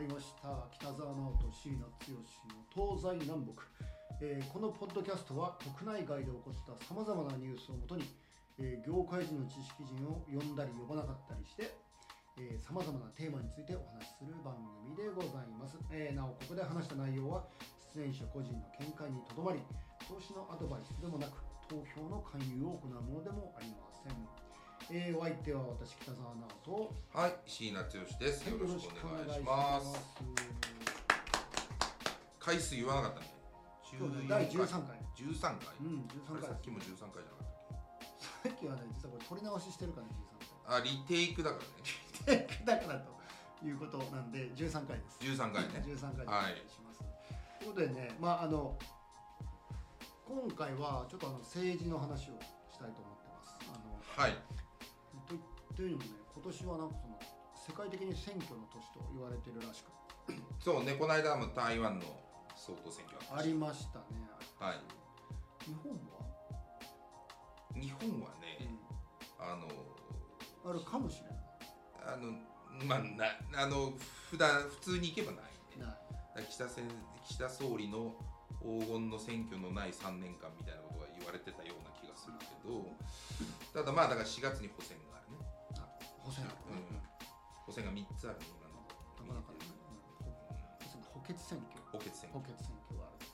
りました。北澤直人椎名剛の東西南北、えーこのポッドキャストは国内外で起こったさまざまなニュースをもとに、えー業界人の知識人を呼んだり呼ばなかったりしてさまざまなテーマについてお話しする番組でございます、えーなおここで話した内容は出演者個人の見解にとどまり投資のアドバイスでもなく投票の勧誘を行うものでもありません、えーお相手は私北澤直人とはい、椎名剛です。よろしくお願いします。回数言わなかったね。そうね14第13回13回。うん13あれ回さっきも13回じゃなかったっさっきはね実はこれ撮り直ししてるからねけあ、リテイクだからね。13回だからということなんで13回です13回ね。13回でおはい願いします、ということでねまああの今回はちょっとあの政治の話をしたいと思ってますあのはい。というのもね今年はなんかその世界的に選挙の年と言われてるらしくそうね、この間も台湾の総統選挙あありましたねはい。日本は、日本はね、あの、うん、あるかもしれない。あの、まあ、なあの普段普通に行けばないね。ない。岸田せん岸田総理の黄金の選挙のない3年間みたいなことが言われてたような気がするけど。ただまあだから4月に補選が補選うん、補選が3つあるね今のなかなかね、うん、補欠選挙。補欠選挙。補欠選挙がある。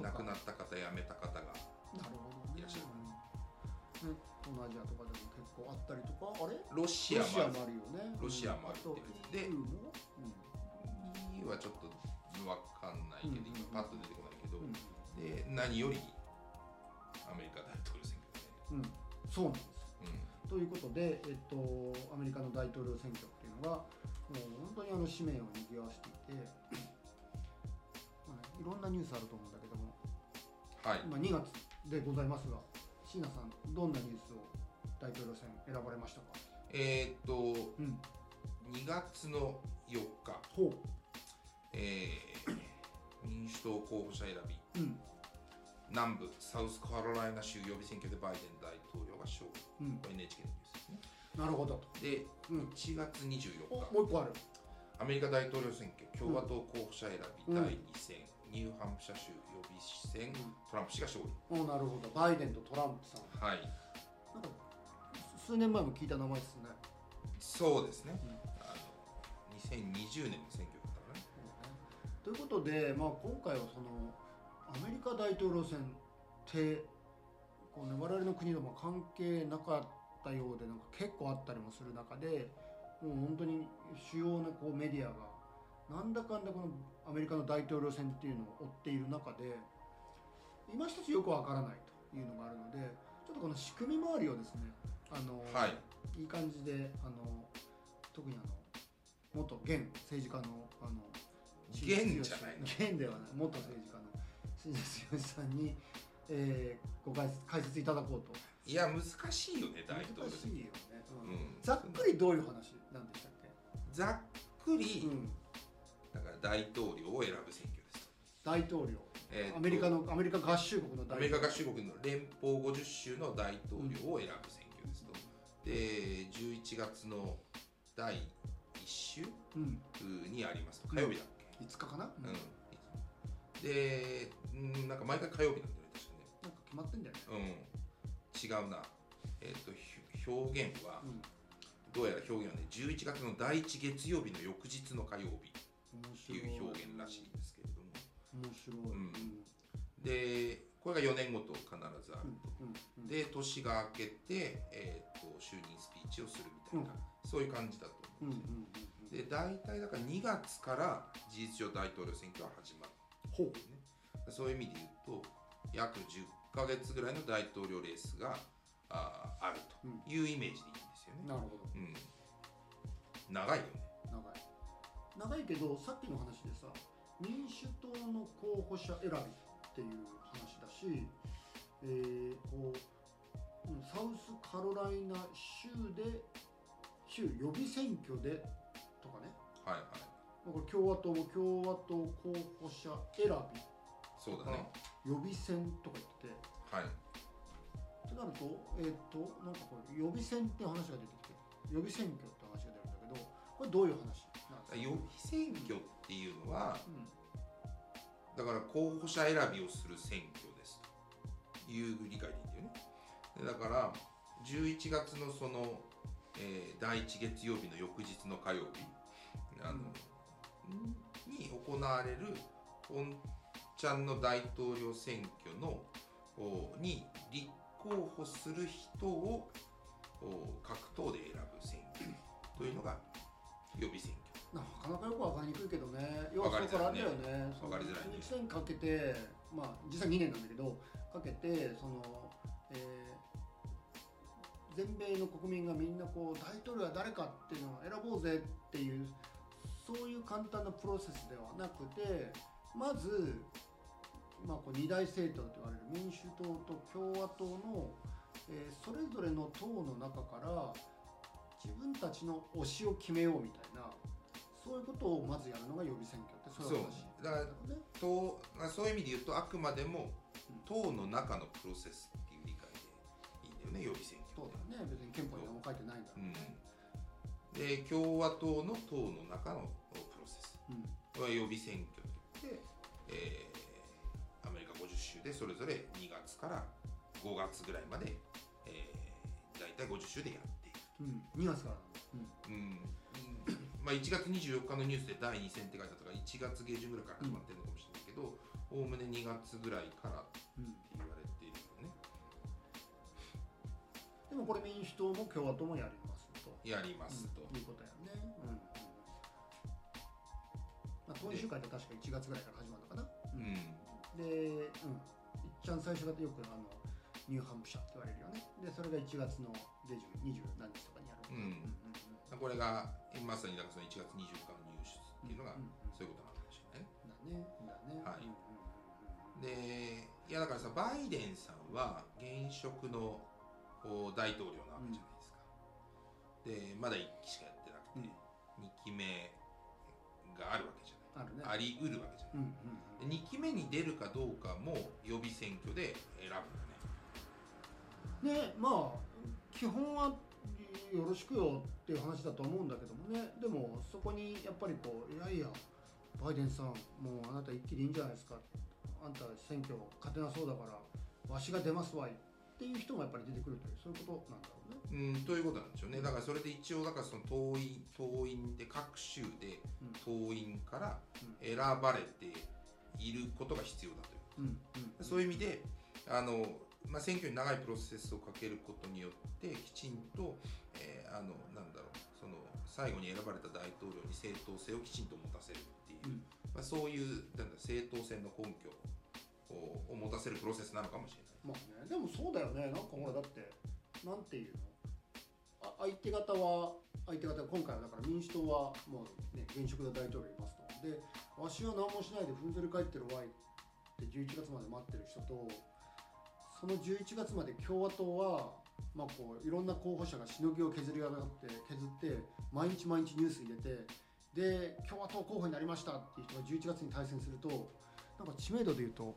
亡くなった方辞めた方がなるほどねいらっしゃる。うんね、東南アジアとかでも結構あったりとか。あれ？ロシアもあるよね。ロシアもあるっていう。で EU も、2位はちょっと分かんないけど、うん。今パッと出てこないけど、うん。で何よりアメリカ大統領選挙うんうん、そうなんでということで、えっと、アメリカの大統領選挙っていうのがもう本当にあの紙面を賑わしていて、まあね、いろんなニュースあると思うんだけどもうん、はい。今2月でございますが椎名さんどんなニュースを大統領選選ばれましたか？えー、っとうん。2月の4日。ほえー民主党候補者選び。ううん。南部サウスカロライナ州予備選挙でバイデン大統領が勝利うん。これ NHK のニュースですね。なるほど。でうん。1月24お日。もう一個ある。アメリカ大統領選挙共和党候補者選びうん第2戦、ニューハンプシャー州予備選トランプ氏が勝利。おなるほど。バイデンとトランプさん。はい。なんか数年前も聞いた名前ですね。そうですね、うん。あの2020年の選挙だったからね。ということで、まあ、今回はそのアメリカ大統領選ってこう、ね、我々の国とも関係なかったようでなんか結構あったりもする中でもう本当に主要なこうメディアがなんだかんだこのアメリカの大統領選っていうのを追っている中で今一つよくわからないというのがあるのでちょっとこの仕組み周りをですねあの、はい。いい感じであの特にあの元現政治家のあの現じゃないの？現ではない。元政治家の新田剛さんに、えーご解説解説いただこうと。いや難しいよね大統領。難しいよね、うん。うん。ざっくりどういう話なんでしたっけ、ざっくり、うん、だから大統領を選ぶ選挙です大統領、えーとアメリカのアメリカ合衆国の大アメリカ統領合衆国の連邦50州の大統領を選ぶ選挙ですと、で11月の第1週うん、にありますと。火曜日だっけ、5日かな、うん。うん。でうんなんか毎回火曜日なんだよまってんだよね、うん、違うな、えっとひ表現は、うん。どうやら表現はね11月の第1月曜日の翌日の火曜日。面って白いいう表現らしいんですけれども。面白い、うん。うん。でこれが4年ごと必ずある。と、うんうん。で年が明けて、えー、と就任スピーチをするみたいな、そういう感じだとうんうん思うんうんですよ、で大体だから2月から事実上大統領選挙は始まる。ね。そういう意味で言うと約10ヶ月ぐらいの大統領レースがあーあるというイメージでいいんですよね、なるほど。うん、長いよね。長い。長いけどさっきの話でさ民主党の候補者選びっていう話だし、えーこううんサウスカロライナ州で州予備選挙でとかね。はいはい。これ共和党も共和党候補者選びそうだね予備選とか言ってて。はい。となるとえっ、となんかこれ予備選って話が出てきて予備選挙って話が出るんだけどこれどういう話なんですか？予備選挙っていうのはうん。だから候補者選びをする選挙ですという理解でいいんだよね。でだから11月のその、えー第1月曜日の翌日の火曜日あの、に行われる本ちゃんの大統領選挙のおに立候補する人をお各党で選ぶ選挙というのが予備選挙。なかなかよくわかりにくいけどね。要はそこからあれだよね。そのわかりづらいね。1年かけてまあ実際2年なんだけどかけてその、えー全米の国民がみんなこう大統領は誰かっていうのを選ぼうぜっていうそういう簡単なプロセスではなくてまず、まあ、こう二大政党と言われる民主党と共和党の、えーそれぞれの党の中から自分たちの推しを決めようみたいなそういうことをまずやるのが予備選挙ってそういう話だからね党まあそういう意味で言うとあくまでも党の中のプロセスっていう理解でいいんだよね予備選挙そうだよね。別に憲法に何も書いてないんだろうん。うね、で共和党の党の中のプロセス。うん。は予備選挙といって、えーアメリカ50州でそれぞれ2月から5月ぐらいまで、えー、大体50州でやっている。うん、2月からなんだ、うん。まあ、1月24日のニュースで第2戦って書いてあったから1月下旬ぐらいから始まってるのかもしれないけどおおむね2月ぐらいからってうん言われているよね。でもこれ民主党も共和党もやりますと、やりますと、うん。いうことやね、うん。まあ、党員集会って確か1月ぐらいから始まるのかな、うん。うん。で、うん、ちゃん最初がよくあのニューハンプシャーって言われるよね。でそれが1月の下旬20何日とかにやるうん。うんこれがまさにだからその1月24日の入手っていうのがうん。うんそういうことなのかもしれないね。だねだね。はい。うんうんうんうん。でいやだからさバイデンさんは現職のお大統領なわけじゃないですか、でまだ1期しかやってなくて、2期目があるわけじゃありうるわけじゃうんうんうん。ない、で2期目に出るかどうかも予備選挙で選ぶんだね。ねまあ基本はよろしくよっていう話だと思うんだけどもね。でもそこにやっぱりこういやいやバイデンさんもうあなた一気でいいんじゃないですか。あんた選挙勝てなそうだからわしが出ますわい。っていう人もやっぱり出てくるというそういうことなんだろうね。うんということなんでしょうね。だからそれで一応だからその党員党員で各州でうん。党員からうん。選ばれていることが必要だという。うん。うん。そういう意味であの、まあ、選挙に長いプロセスをかけることによってきちんと、えーあのなんだろうその最後に選ばれた大統領に正当性をきちんと持たせるっていう、うん。まあ、そういうなんだ正当性の根拠をを持たせるプロセスなのかもしれない。まあね、でもそうだよねなんかほらだってなんていうのあ相手方は相手方今回はだから民主党はもうね現職の大統領いますとでわしは何もしないでふんぞり返ってるわいって11月まで待ってる人とその11月まで共和党はまあこういろんな候補者がしのぎを削り上がって削って毎日毎日ニュース入れてで共和党候補になりましたっていう人が11月に対戦するとなんか知名度でいうと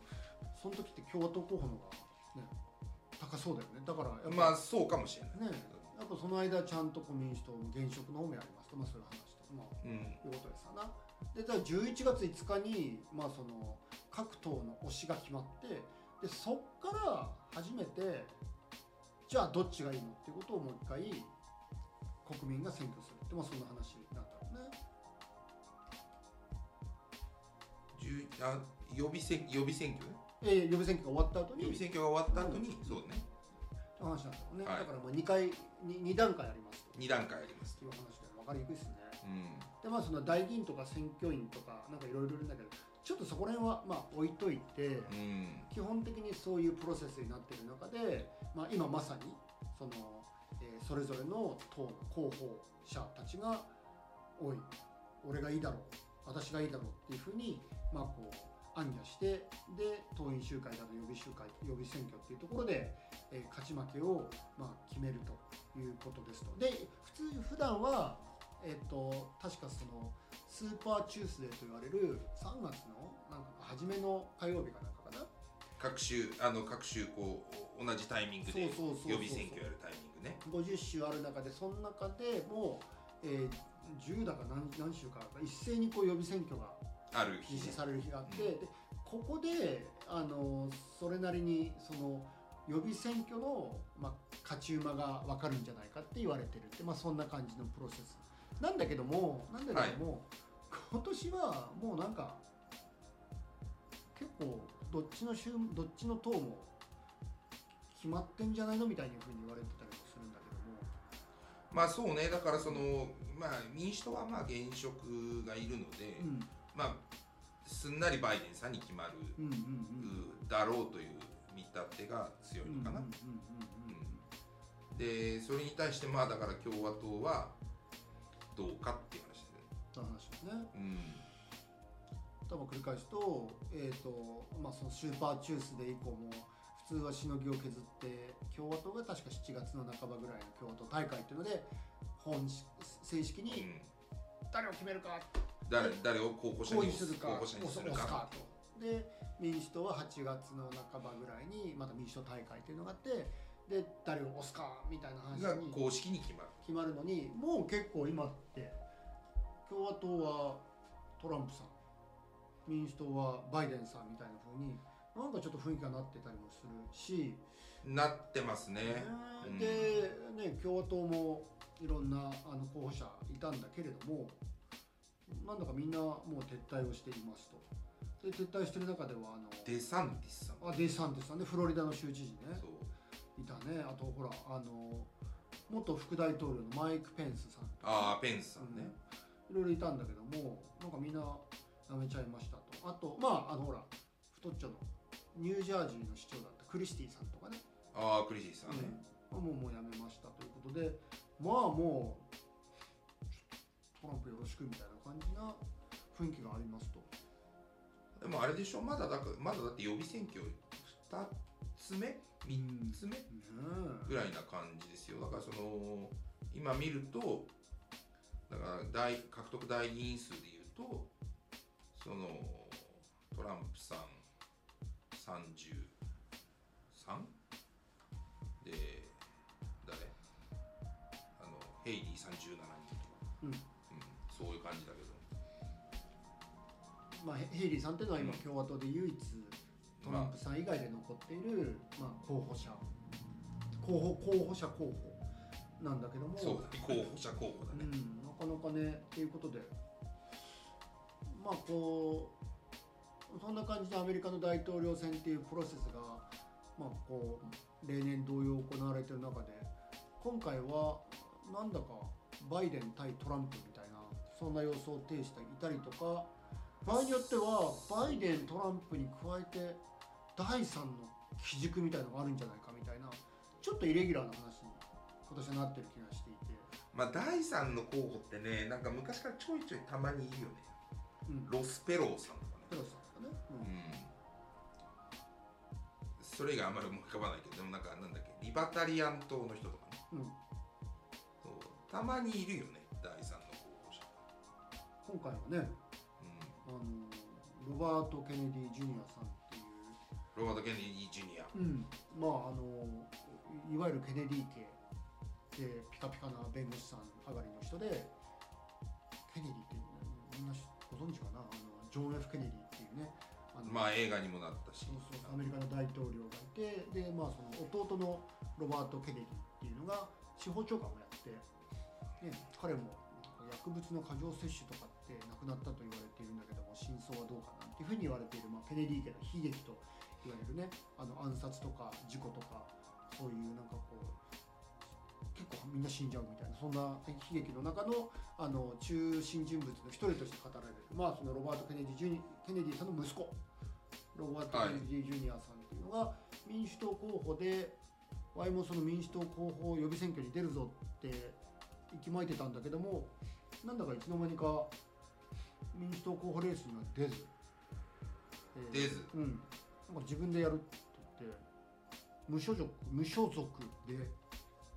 その時って共和党候補の方がね高そうだよね。だからまあそうかもしれない。ねやっぱその間ちゃんと民主党の現職の方もやりますとまあそういう話とまあうん。いうことですわな。でだから11月5日にまあその各党の推しが決まってでそっから初めてじゃあどっちがいいのっていうことをもう一回国民が選挙するってまあそんな話なんだあ予備選予備選挙？ねえー予備選挙が終わった後に。予備選挙が終わった後に、うん。そうね。話なんだろうね、はい。だからまあ2回 2, 段階ありますと。2段階あります。いう話で分かりにくいですね。うん。でまあその代議員とか選挙員とかなんかいろいろいるんだけどちょっとそこら辺はまあ置いといてうん。基本的にそういうプロセスになっている中で、まあ、今まさにその、えーそれぞれの党の候補者たちが「おい俺がいいだろう私がいいだろう」っていうふうにまあこう暗夜してで党員集会だと予備集会予備選挙っていうところで、えー勝ち負けをまあ決めるということですと。で普通普段はえっ、と確かそのスーパーチュースデーと言われる3月のなんか初めの火曜日かなんかかな？各州あの各州こう同じタイミングで予備選挙やるタイミングね。50州ある中でその中でもう、えー10だか何何週か一斉にこう予備選挙がある日ね。実施される日があって、うん。でここであのそれなりにその予備選挙の、まあ、勝ち馬が分かるんじゃないかって言われてるって、まあ、そんな感じのプロセス。なんだけどもなんだけども、今年はもうなんか結構どっちの州どっちの党も決まってんじゃないのみたいなふうに言われてたりも。まあそうねだからそのまあ民主党はまあ現職がいるので、うん。まあすんなりバイデンさんに決まるうんうんうんだろうという見立てが強いのかな、でそれに対してまあだから共和党はどうかっていう話でそういう話ですね。うん。多分繰り返すと,、えーとまあ、そのスーパーチュースデー以降も普通はしのぎを削って共和党が確か7月の半ばぐらいの共和党大会っていうので本し正式にうん。誰を決めるか。誰誰を候補者にするか候補者にするか。と。で民主党は8月の半ばぐらいにまた民主党大会っていうのがあってで誰を押すかみたいな話がに公式に決まる。決まるのにもう結構今って共和党はトランプさん民主党はバイデンさんみたいな風になんかちょっと雰囲気がなってたりもするし、なってますね。ね。うん。で、ね、共和党もいろんなあの候補者いたんだけれどもなんだかみんなもう撤退をしていますと。で撤退してる中ではあのデサンティスさん。あデサンティスさんね。フロリダの州知事ね。いたね。あとほらあの元副大統領のマイク・ペンスさんああペンスさんね、いろいろいたんだけどもなんかみんな辞めちゃいましたと。あとまああのほら太っちょのニュージャージーの市長だったクリスティさんとかね、ああクリシーさんね、うん。もうもう辞めましたということで。まあもうトランプよろしくみたいな感じな雰囲気がありますと。でもあれでしょ？まだだまだだって予備選挙2つ目？3つ目？ねぐらいな感じですよ。だからその今見るとだから大獲得大議員数でいうとそのトランプさん33で誰？あのヘイリー37人とか、うん。そういう感じだけど。まあヘヘイリーさんっていうのは今うん。共和党で唯一トランプさん以外で残っている、まあ、候補者。候補候補者候補なんだけども。そうだね。候補者候補だね、うん、なかなかねっていうことで。まあこうそんな感じでアメリカの大統領選っていうプロセスがまあこう例年同様行われてる中で今回はなんだかバイデン対トランプみたいなそんな様相を呈していたりとか場合によってはバイデントランプに加えて第三の基軸みたいのがあるんじゃないかみたいなちょっとイレギュラーな話に今年はなってる気がしていて。まあ第3の候補ってねなんか昔からちょいちょいたまにいるよね。うん、ロスペローさんとかねかね、うん。それ以外あんまり思い浮かばないけどでもなんかなんだっけリバタリアン党の人とかね。うん。うん、そう。たまにいるよね第3の候補者。今回はね。うあのロバート・ケネディ・ジュニアさんっていんロバート・ケネディ・ジュニア。う、うん、まああのいわゆるケネディ系でピカピカな弁護士さん上がりの人でケネディってみんなご存知かな？あのジョン・ F・ ケネディね。あのまあ映画にもなったし。アメリカの大統領がいてで、まあ、その弟のロバート・ケネディっていうのが司法長官をやって、ね、彼も薬物の過剰摂取とかって亡くなったと言われているんだけども真相はどうかなんていうふうに言われている、まあ、ケネディ家の悲劇と言われるねあの暗殺とか事故とかそういうなんかこう結構みんな死んじゃうみたいなそんな悲劇の中のあの中心人物の一人として語られる、まあ、そのロバート・ケネディジュニケネディさんの息子。ロバート・ケネディ・ジュニアさんっていうのが民主党候補で、ワイもその民主党候補予備選挙に出るぞって息巻いてたんだけどもなんだかいつの間にか民主党候補レースには出ず、えー出ず。うん、なんか自分でやるって言って無所属無所属で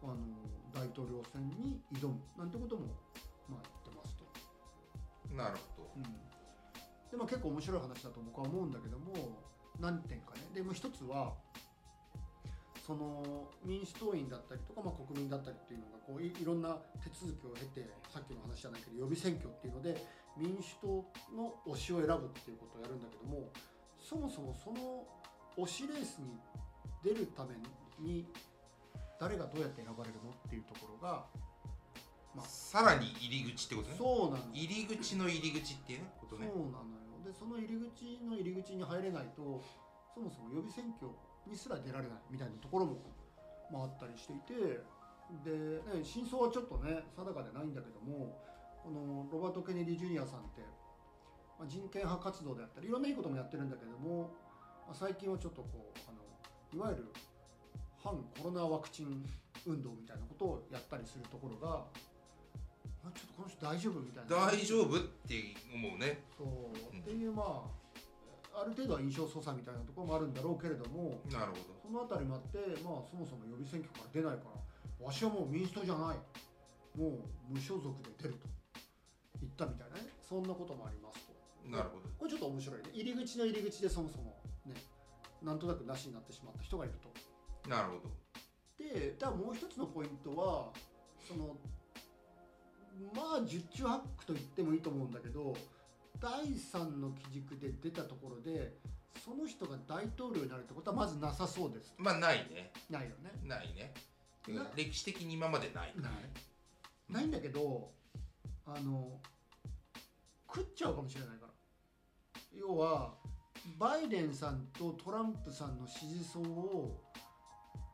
あの大統領選に挑むなんてこともまあ言ってますと。なるほど。うん。でまあ、結構面白い話だと僕は思うんだけども何点かね。でもう一つはそその民主党員だったりとか、まあ、国民だったりっていうのがこういいろんな手続きを経てさっきの話じゃないけど予備選挙っていうので民主党の推しを選ぶっていうことをやるんだけどもそもそもその推しレースに出るために誰がどうやって選ばれるのっていうところがまあさらに入り口ってことね。そうなの入り口の入り口っていうねことね。そうなのよ。でその入り口の入り口に入れないとそもそも予備選挙にすら出られないみたいなところも、まあ、あったりしていてで、ね、真相はちょっとね定かでないんだけどもこのロバート・ケネディ・ジュニアさんって、まあ、人権派活動であったりいろんないいこともやってるんだけども、まあ、最近はちょっとこうあのいわゆる反コロナワクチン運動みたいなことをやったりするところが、あ、ちょっとこの人大丈夫みたいな。大丈夫って思うね。そう、うんっていうまあある程度は印象操作みたいなところもあるんだろうけれどもなるほど。そのあたりもあってまあそもそも予備選挙から出ないからわしはもう民主党じゃない。もう無所属で出ると。言ったみたいなね。そんなこともありますと。なるほど。これちょっと面白いね。入り口の入り口でそもそもねなんとなくなしになってしまった人がいるとなるほど。でじゃあもう一つのポイントはそのまあ十中八九と言ってもいいと思うんだけど第三の基軸で出たところでその人が大統領になるってことはまずなさそうです。まあないね。ないよね。ないね。な歴史的に今までない。ない。ないんだけどあの食っちゃうかもしれないから。要はバイデンさんとトランプさんの支持層を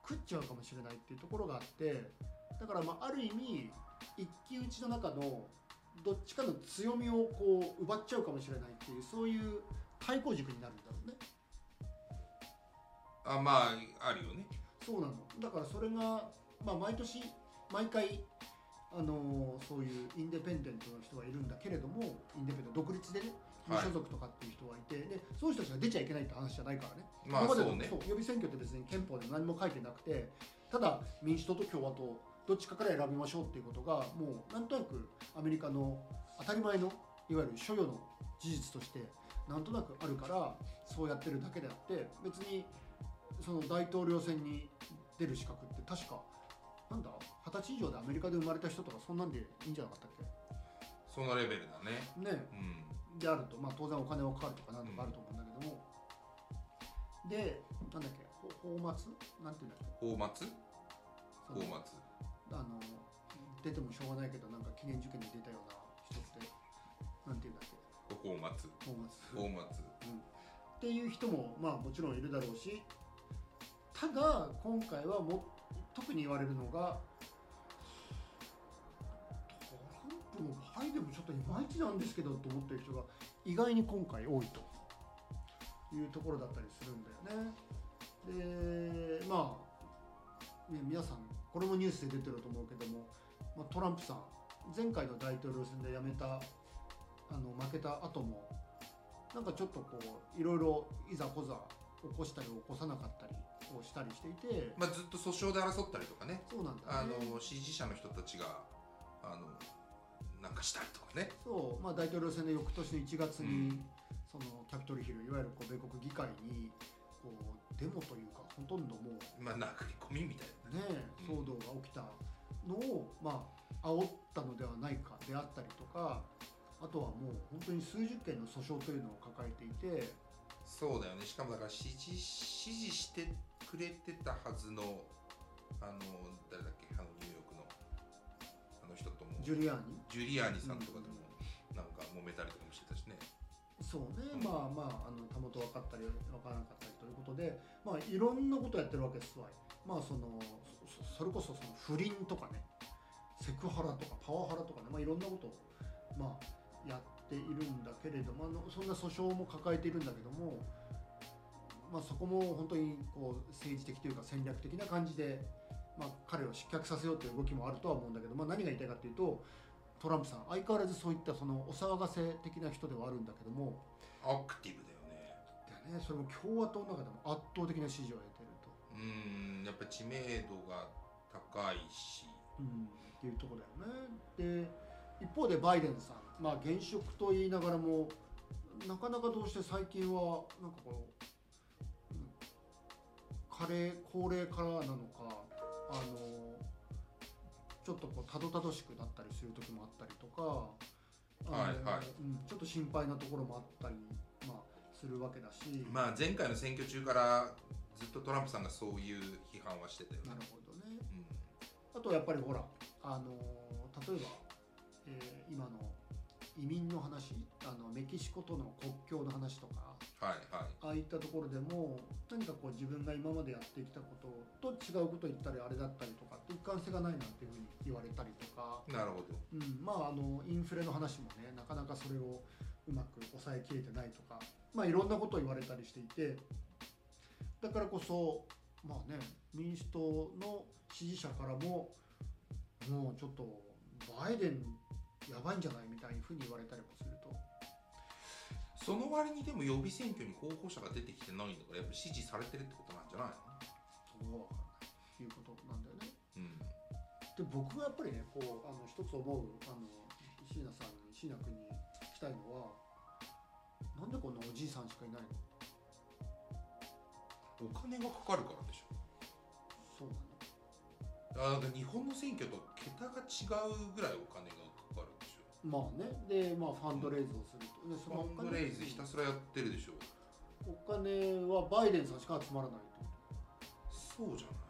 食っちゃうかもしれないっていうところがあってだからまあある意味一騎打ちの中のどっちかの強みをこう奪っちゃうかもしれないっていうそういう対抗軸になるんだろうね。あまああるよね。そうなの。だからそれが、まあ、毎年毎回あのそういうインデペンデントの人がいるんだけれどもインデペンデント独立でね無はい。所属とかっていう人がいて、でそういう人たちが出ちゃいけないって話じゃないからね。まあ今までのそうね。予備選挙って別に憲法で何も書いてなくてただ民主党と共和党どっちかから選びましょうっていうことがもうなんとなくアメリカの当たり前のいわゆる所与の事実としてなんとなくあるからそうやってるだけであって別にその大統領選に出る資格って確かなんだ二十歳以上でアメリカで生まれた人とかそんなんでいいんじゃなかったっそのレベルだね。けね。うんであると、まあ、当然お金はかかるとかなんとかあると思うんだけども、でなんだっけほ泡沫なんていうんだっけ？大松？その大松。あの出てもしょうがないけどなんか記念受験に出たような人ってなんていうんだっけ？大松。泡沫大松。っていう人もまあもちろんいるだろうし。ただ今回はも特に言われるのがランプももちょっといまいちなんですけどと思ってる人が意外に今回多いと。いうところだったりするんだよね。でまあ、ね、皆さんこれもニュースで出てると思うけども、まあ、トランプさん前回の大統領選で辞めたあの負けた後もなんかちょっとこういろいろいざこざ起こしたり起こさなかったりをしたりしていて。まあずっと訴訟で争ったりとかね。そうなんだね。の支持者の人たちがあのなんかしたりとかね。そう、まあ、大統領選の翌年の1月に、うんそのキャピトルヒルいわゆるこう米国議会にこうデモというかほとんどもうまあ殴り込みみたいなね。騒動が起きたのを、まあ煽ったのではないかであったりとかあとはもう本当に数十件の訴訟というのを抱えていてそうだよね。しかもだから支持支持してくれてたはずのあの誰だっけあジュリアーニ？ジュリアーニさんとかともなんか揉めたりとかもしてたしね。そうね、うん。まあまああのたもと分かったり分からなかったりということでまあいろんなことやってるわけですわ。まあそのそそれこそその不倫とかねセクハラとかパワハラとかね、まあ、いろんなことをまあやっているんだけれどもあのそんな訴訟も抱えているんだけどもまあそこも本当にこう政治的というか戦略的な感じで、まあ、彼を失脚させようという動きもあるとは思うんだけど、まあ、何が言いたいかというとトランプさん相変わらずそういったそのお騒がせ的な人ではあるんだけどもアクティブだよね。でね。それも共和党の中でも圧倒的な支持を得ていると、うーんやっぱ知名度が高いし。うん、っていうところだよね。で一方でバイデンさんまあ現職と言いながらもなかなかどうして最近はなんかこううん加齢高齢からなのかあのちょっとこうたどたどしくなったりする時もあったりとかはいはい。うん、ちょっと心配なところもあったり、まあ、するわけだし、まあ前回の選挙中からずっとトランプさんがそういう批判はしてたよねな。るほどね。うん。あとやっぱりほらあの例えば、えー今の移民の話あのメキシコとの国境の話とかはいはい。ああいったところでも何かこう自分が今までやってきたことと違うことを言ったりあれだったりとかって一貫性がないなんていうふうに言われたりとか、なるほど。うん、まああのインフレの話もねなかなかそれをうまく抑えきれてないとか。まあいろんなことを言われたりしていて。だからこそまあね民主党の支持者からももうちょっとバイデンやばいんじゃないみたいにふうに言われたりもすると。その割にでも予備選挙に候補者が出てきてないんだからやっぱり支持されてるってことなんじゃないそこが分からないうことなんだよね。のうん。で僕がやっぱりねこうあの一つ思うあの椎名さんに椎名君に聞きたいのはなんでこんなおじいさんしかいないの？お金がかかるからでしょ。そうなの。あな日本の選挙と桁が違うぐらいお金がかかるでしょ。まあね。でまあファンドレイズをすると。でそのおファンドレイズひたすらやってるでしょ。お金はバイデンさんしか集まらないってこそうじゃない？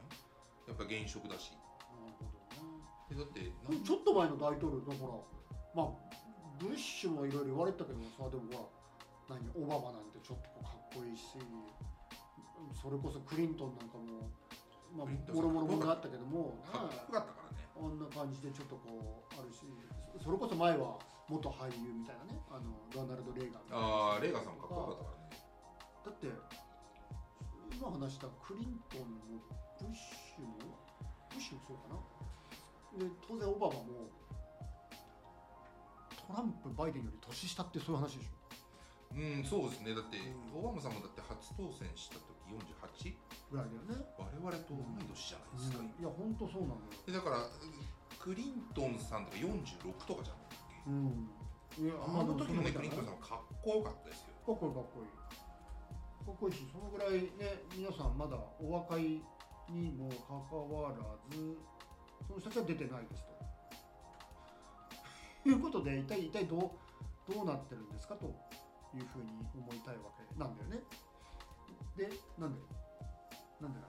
やっぱ現職だし。となるほどだってでもちょっと前の大統領だからまあブッシュもいろいろ言われてたけどさでもほら何オバマなんてちょっとかっこいいしそれこそクリントンなんかもまあもろもろものがあったけどもかっこよかったからね。あんな感じでちょっとこうあるしそそれこそ前は元俳優みたいなねあのロナルド・レーガンああレーガンさんもかっこよかったからね。だって今話したクリントンもブッシュもブッシュもそうかな。で当然オバマもトランプバイデンより年下ってそういう話でしょ。うんそうですね。だって、うん。オバマさんもだって初当選した時 48? ぐらいだよね、我々と同い年じゃないですか、いや本当そうなのよ。でだからクリントンさんとか46とかじゃんうん。いやあの時のねクリントンささんはかっこよかったですよ。かっこいいかっこいいかっこいいしそのぐらいね皆さんまだお若いにもかかわらずその人たちは出てないですと。いうことで一体一体どうどうなってるんですかというふうに思いたいわけなんだよね。でなんでなんで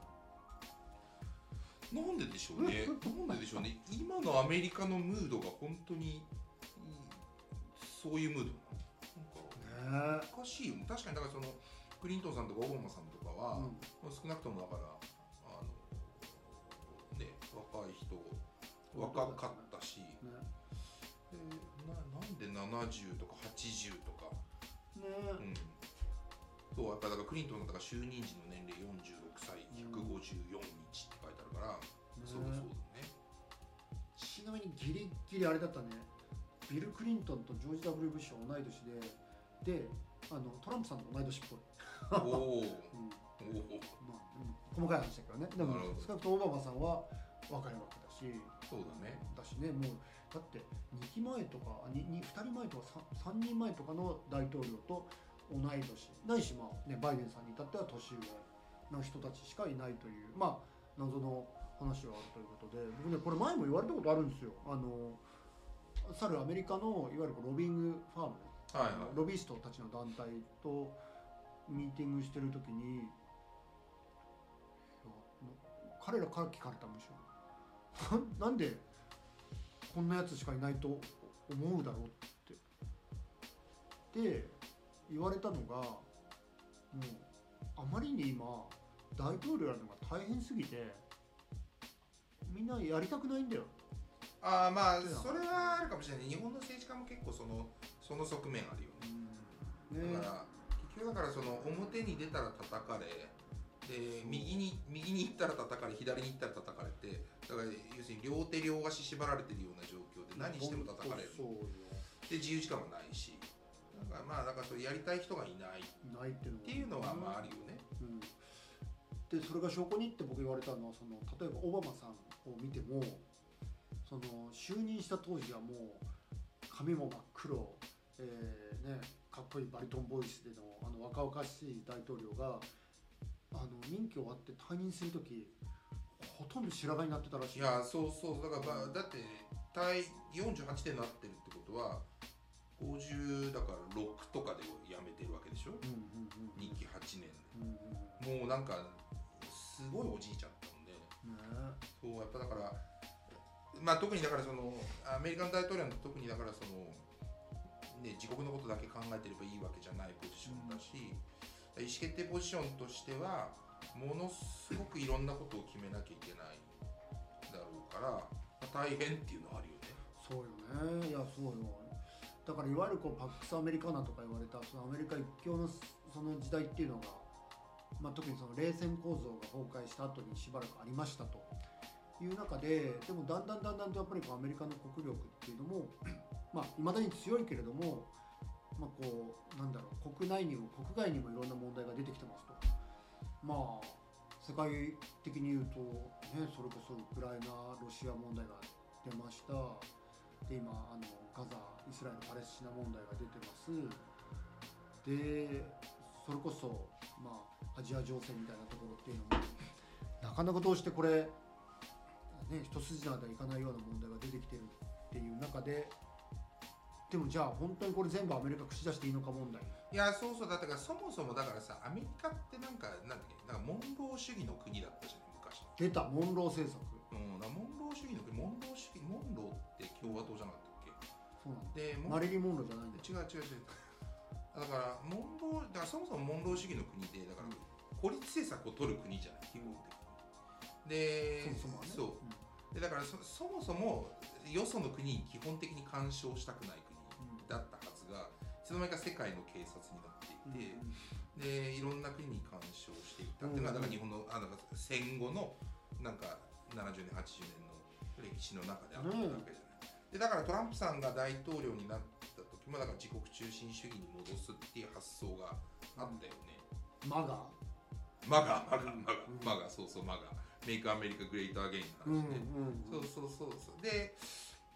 なんででしょうね。なんででしょうね。今のアメリカのムードが本当にうんそういうムードなの？なんかねおかしいよね。確かにだからそのクリントンさんとかオバマさんとかは、うん。少なくともだからあのね若い人若かったしね。でななんで70とか80とか。ね。うん。そうやっぱだからクリントンだから就任時の年齢46歳154日って書いてあるから、そうだそうだね。ちなみにギリギリあれだったね。ビル・クリントンとジョージ・ W・ ブッシュは同い年でであのトランプさんと同い年っぽい、おおうんおおまあうん細かい話だけどね。でも少なくともオバマさんは若いわけだし。そうだね。だしねもうだって2期前とか 2, 2, 2人前とか 3, 3人前とかの大統領と同い年ないし、まあね、バイデンさんに至っては年上の人たちしかいないというまあ謎の話はあるということで僕ねこれ前も言われたことあるんですよ。あの去るアメリカのいわゆるロビングファームはいはい。ロビーストたちの団体とミーティングしてる時に彼らから聞かれたむしろな なんでこんなやつしかいないと思うだろうって。で言われたのがもうあまりに今大統領やるのが大変すぎてみんなやりたくないんだよ。ああまあそれはあるかもしれない。日本の政治家も結構そのその側面あるよね。ね。だからだからその表に出たら叩かれで右に右に行ったら叩かれ左に行ったら叩かれてだから要するに両手両足縛られてるような状況で何しても叩かれる。で自由時間もないし。だからまあだからそれやりたい人がいない。っいないっていうのていうのはまああるよね。うん、でそれが証拠にって僕言われたのはその例えばオバマさんを見てもその就任した当時はもう髪も真っ黒、えーね、かっこいいバリトンボイスでのあの若々しい大統領があのの任期終わって退任する時ほとんど白髪になってたらしい。いやそうそうだから、まあだって対48点になってるってことは50だから6とかで辞めてるわけでしょ？うんうんうん任期8年うんうんでもうなんかすごいおじいちゃんだもんね。ね。そうやっぱだからまあ特にだからそのアメリカの大統領の特にだからそのね自国のことだけ考えてればいいわけじゃないポジションだし、意思決定ポジションとしてはものすごくいろんなことを決めなきゃいけないだろうから、まあ大変っていうのはあるよね。そうよね。いやそうよ。だからいわゆるこうパックスアメリカナとか言われたそのアメリカ一強のその時代っていうのが、まあ、特にその冷戦構造が崩壊した後にしばらくありましたという中ででもだんだんだんだんとやっぱりこうアメリカの国力っていうのもまあいまだに強いけれどもまあこうなんだろう国内にも国外にもいろんな問題が出てきてますと。まあ世界的に言うとねそれこそウクライナロシア問題が出ました。で今あのガザイスラエルパレスチナ問題が出てます。でそれこそまあアジア情勢みたいなところっていうのもなかなかどうしてこれね一筋縄ではいかないような問題が出てきてるっていう中ででもじゃあ本当にこれ全部アメリカ口出していいのか問題。いやそうそうだからそもそもだからさアメリカってなんかなんだっけなんかモンロー主義の国だったじゃん昔。出たモンロー政策。うん、モンロー主義の国モンロー主義モンローって共和党じゃなかったっけ？そうなんだ。でマリリン・モンローじゃないんだ。よ違う違う違う。だからモンローだからそもそもモンロー主義の国でだから孤立政策を取る国じゃない基本的に。でそもそもはね。そう。でだからそそもそもよその国に基本的に干渉したくないつの間にか世界の警察になってうんいて、でいろんな国に干渉していったっていうのは、うん。だから日本のあなんか戦後のなんか70年80年の歴史の中であったわけじゃない、でだからトランプさんが大統領になった時もだから自国中心主義に戻すっていう発想があったよね、マガ？マガマガうん。マガマガそうそうマガ。メイクアメリカグレートアゲインの話で、そうそうそうそう。で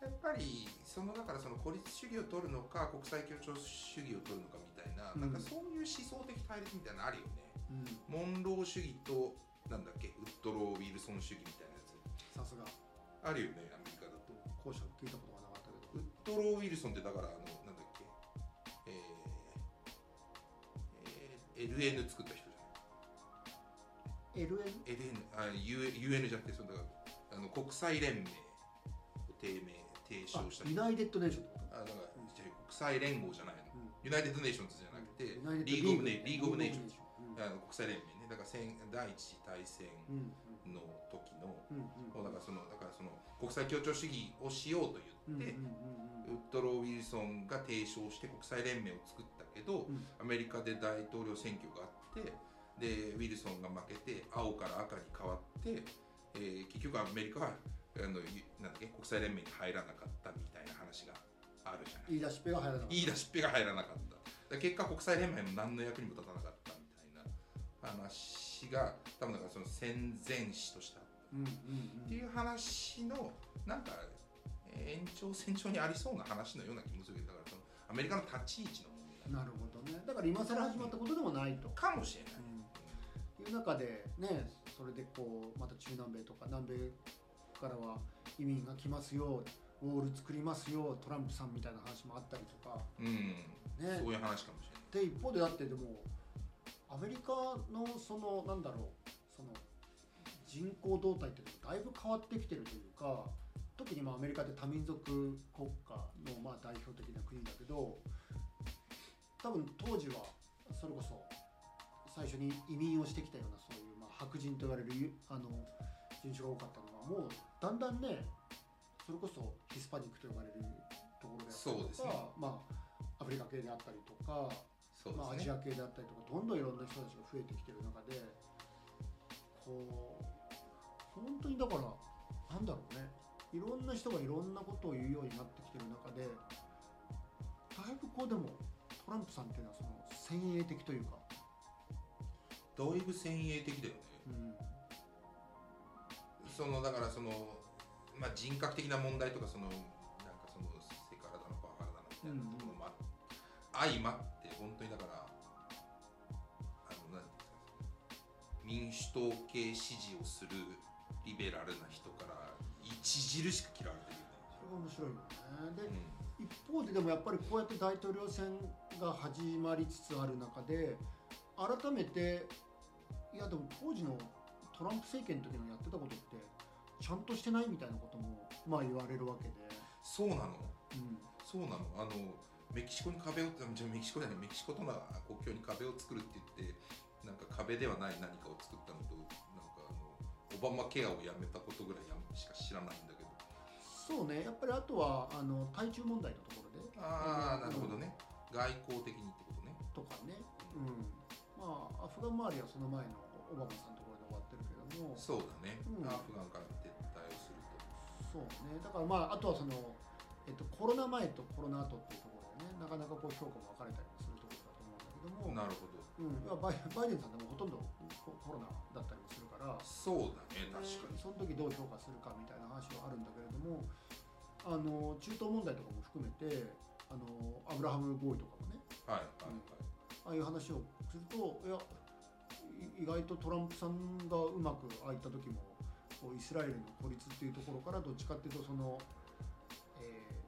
やっぱりそのだからその孤立主義を取るのか国際協調主義を取るのかみたいな、うん。なんかそういう思想的対立みたいなのあるよね。うん。モンロー主義となんだっけウッドロー・ウィルソン主義みたいなやつ。さすが。あるよねアメリカだと。後者聞いたことがなかったけど。ウッドロー・ウィルソンってだからあのなんだっけ。えーえー LN 作った人じゃない？LN? LN あ UN, じゃなくてそのだからあの国際連盟を提名提唱した United Nation ってこと？あだから国際連合じゃないの、うん。 United Nations じゃなくて、 League of Na League of Nations、うん。あの国際連盟ね。だから戦第一次大戦うんの時の、うだからそのだからその国際協調主義をしようとうん言って、うん。ウッドロー・ウィルソンが提唱して国際連盟を作ったけど、うん。アメリカで大統領選挙があってでウィルソンが負けて青から赤に変わって、えー結局アメリカはあのゆなんだっけ国際連盟に入らなかったみたいな話があるじゃない。言い出しっぺが入らなかった。言い出しっぺが入らなかった。結果国際連盟も何の役にも立たなかったみたいな話が多分だからその戦前史としてあった。うんうんっていう話のなんかえー延長線上にありそうな話のような気もするけどだからそのアメリカの立ち位置の問題。なるほどね。だから今更始まったことでもないと、かもしれない、うん、いう中でねそれでこうまた中南米とか南米からは移民が来ますよウォール作りますよトランプさんみたいな話もあったりとか。うん。ね。そういう話かもしれない。で一方でだってでもアメリカのそのなんだろうその人口動態っていうのがだいぶ変わってきてるというか特にまあアメリカって多民族国家のまあ代表的な国だけど多分当時はそれこそ最初に移民をしてきたようなそういうまあ白人と言われるゆあの人種が多かったのがもうだんだんねそれこそヒスパニックと呼ばれるところであったりとか、ね。まあアフリカ系であったりとかそうまあ、アジア系であったりとかどんどんいろんな人たちが増えてきてる中でこう本当にだからなんだろうね。いろんな人がいろんなことを言うようになってきてる中でだいぶこうでもトランプさんっていうのはその先鋭的というか、だいぶ先鋭的だよね。うんそのだからその、まあ、人格的な問題とかそのなんかそのセクハラだのパワハラだのみたいなところもあ相まって本当にだからあのなんて民主党系支持をするリベラルな人から著しく嫌われてるよそれが面白いよね。で、ね。一方ででもやっぱりこうやって大統領選が始まりつつある中で改めていやでも当時のトランプ政権の時のやってたことってちゃんとしてないみたいなこともまあ言われるわけで、そうなの？うん、そうなの？あのメキシコに壁をじゃメキシコじゃないメキシコとの国境に壁を作るって言ってなんか壁ではない何かを作ったのとなんかあのオバマケアをやめたことぐらいやしか知らないんだけど。そうね。やっぱりあとはあの対中問題のところで。ああなるほどね。外交的にってことね。とかね、うん、まあアフガン周りはその前のオバマさんのとも。そうだね、うん。アフガンから撤退をするそうね。だからまああとはその、えっと、コロナ前とコロナ後っていうところでねなかなかこう評価も分かれたりもするところだと思うんだけども。となるほど。うん、バイバイデンさんでもほとんどココロナだったりもするから、そうだね。確かに。でその時どう評価するかみたいな話はあるんだけれどもあの中東問題とかも含めてあのアブラハム合意とかもね。はいはいはい、ああいう話をするといやい意外とトランプさんがうまくああいった時もイスラエルの孤立っていうところからどっちかっていうとその、えー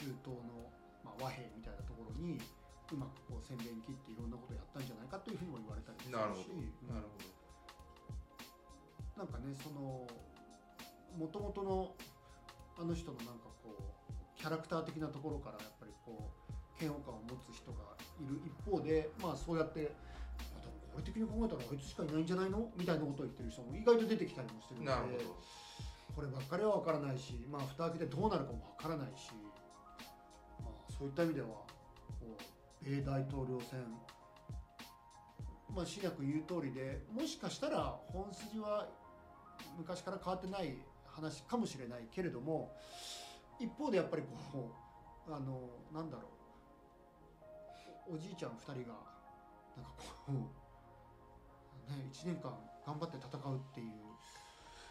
中東の、まあ、和平みたいなところにうまくこう宣伝切っていろんなことをやったんじゃないかというふうにも言われたりもすなるほどるしなるほど。なんかねそのもともとのあの人のなんかこうキャラクター的なところからやっぱりこう嫌悪感を持つ人がいる一方でまあそうやってあでもこれ的に考えたらあいつしかいないんじゃないの？みたいなことを言ってる人も意外と出てきたりもしてるのでこればっかりは分からないしまあ蓋開けてどうなるかも分からないし、まあ、そういった意味ではこう米大統領選まあ新薬言う通りでもしかしたら本筋は昔から変わってない話かもしれないけれども一方でやっぱりこうあのなんだろう。おおじいちゃん2人がなんかこう、ね、1年間頑張って戦うっていう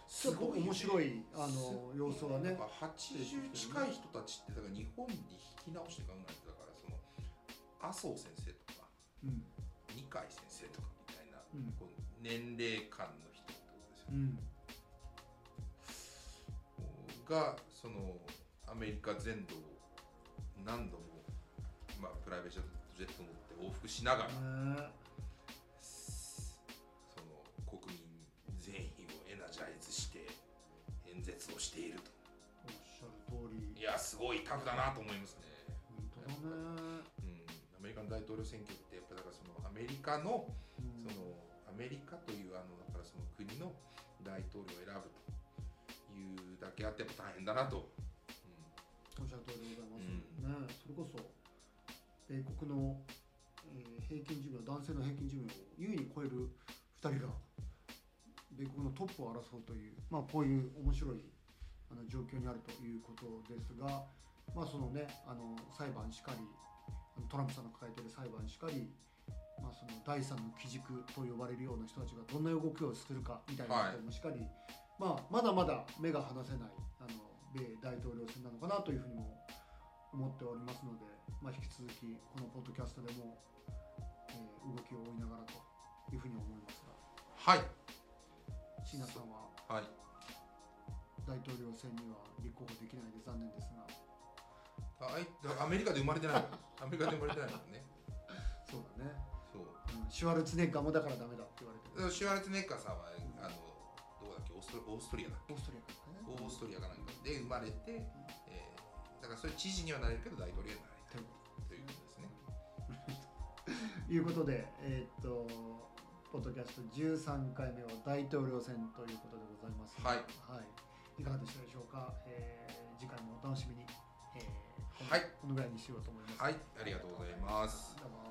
ちょっと面白いあの様子はね。なんか80近い人たちってだから日本に引き直して考えてだからその麻生先生とかうん。二階先生とかみたいな、うん。こう年齢間の人ってことですよね、うん。がそのアメリカ全土を何度も、まあ、プライベートジェット乗って往復しながら、説をしていると。おっしゃる通り。いやすごいタフだなと思いますね、本当だね、うん、アメリカの大統領選挙ってやっぱだからそのアメリカのうん。そのアメリカというあのだからその国の大統領を選ぶというだけあってやっぱ大変だなと、おっしゃる通りでございうん。ます、ねそれこそ米国の、えー平均寿命男性の平均寿命を優に超える2人が米国のトップを争うという、まあ、こういう面白いあの状況にあるということですが、まあそのね、あの裁判しかりトランプさんの抱えている裁判しかり、まあ、その第三の基軸と呼ばれるような人たちがどんな動きをするかみたいなこともしかり、まあ、まだまだ目が離せないあの米大統領選なのかなというふうにも思っておりますので、まあ、引き続きこのポッドキャストでも、えー動きを追いながらというふうに思いますが。はい。椎名さんははい。大統領選には立候補できないで残念ですが。あいアメリカで生まれてない アメリカで生まれてないもんね。そうだね、そう。うんシュワルツェネッガーもだからダメだって言われてる。でシュワルツェネッガーさんはあのどこだっけ？オーストオーストリアだオーストリアからねオーストリアかなんかで生まれて、えーだからそれ知事にはなれるけど大統領にはなれない。ということですね。ということで、えーっと、ポッドキャスト13回目は大統領選ということでございます。はいはい。いかがでしたでしょうか？えー次回もお楽しみに。えーはいこのぐらいにしようと思います。はいありがとうございますどうも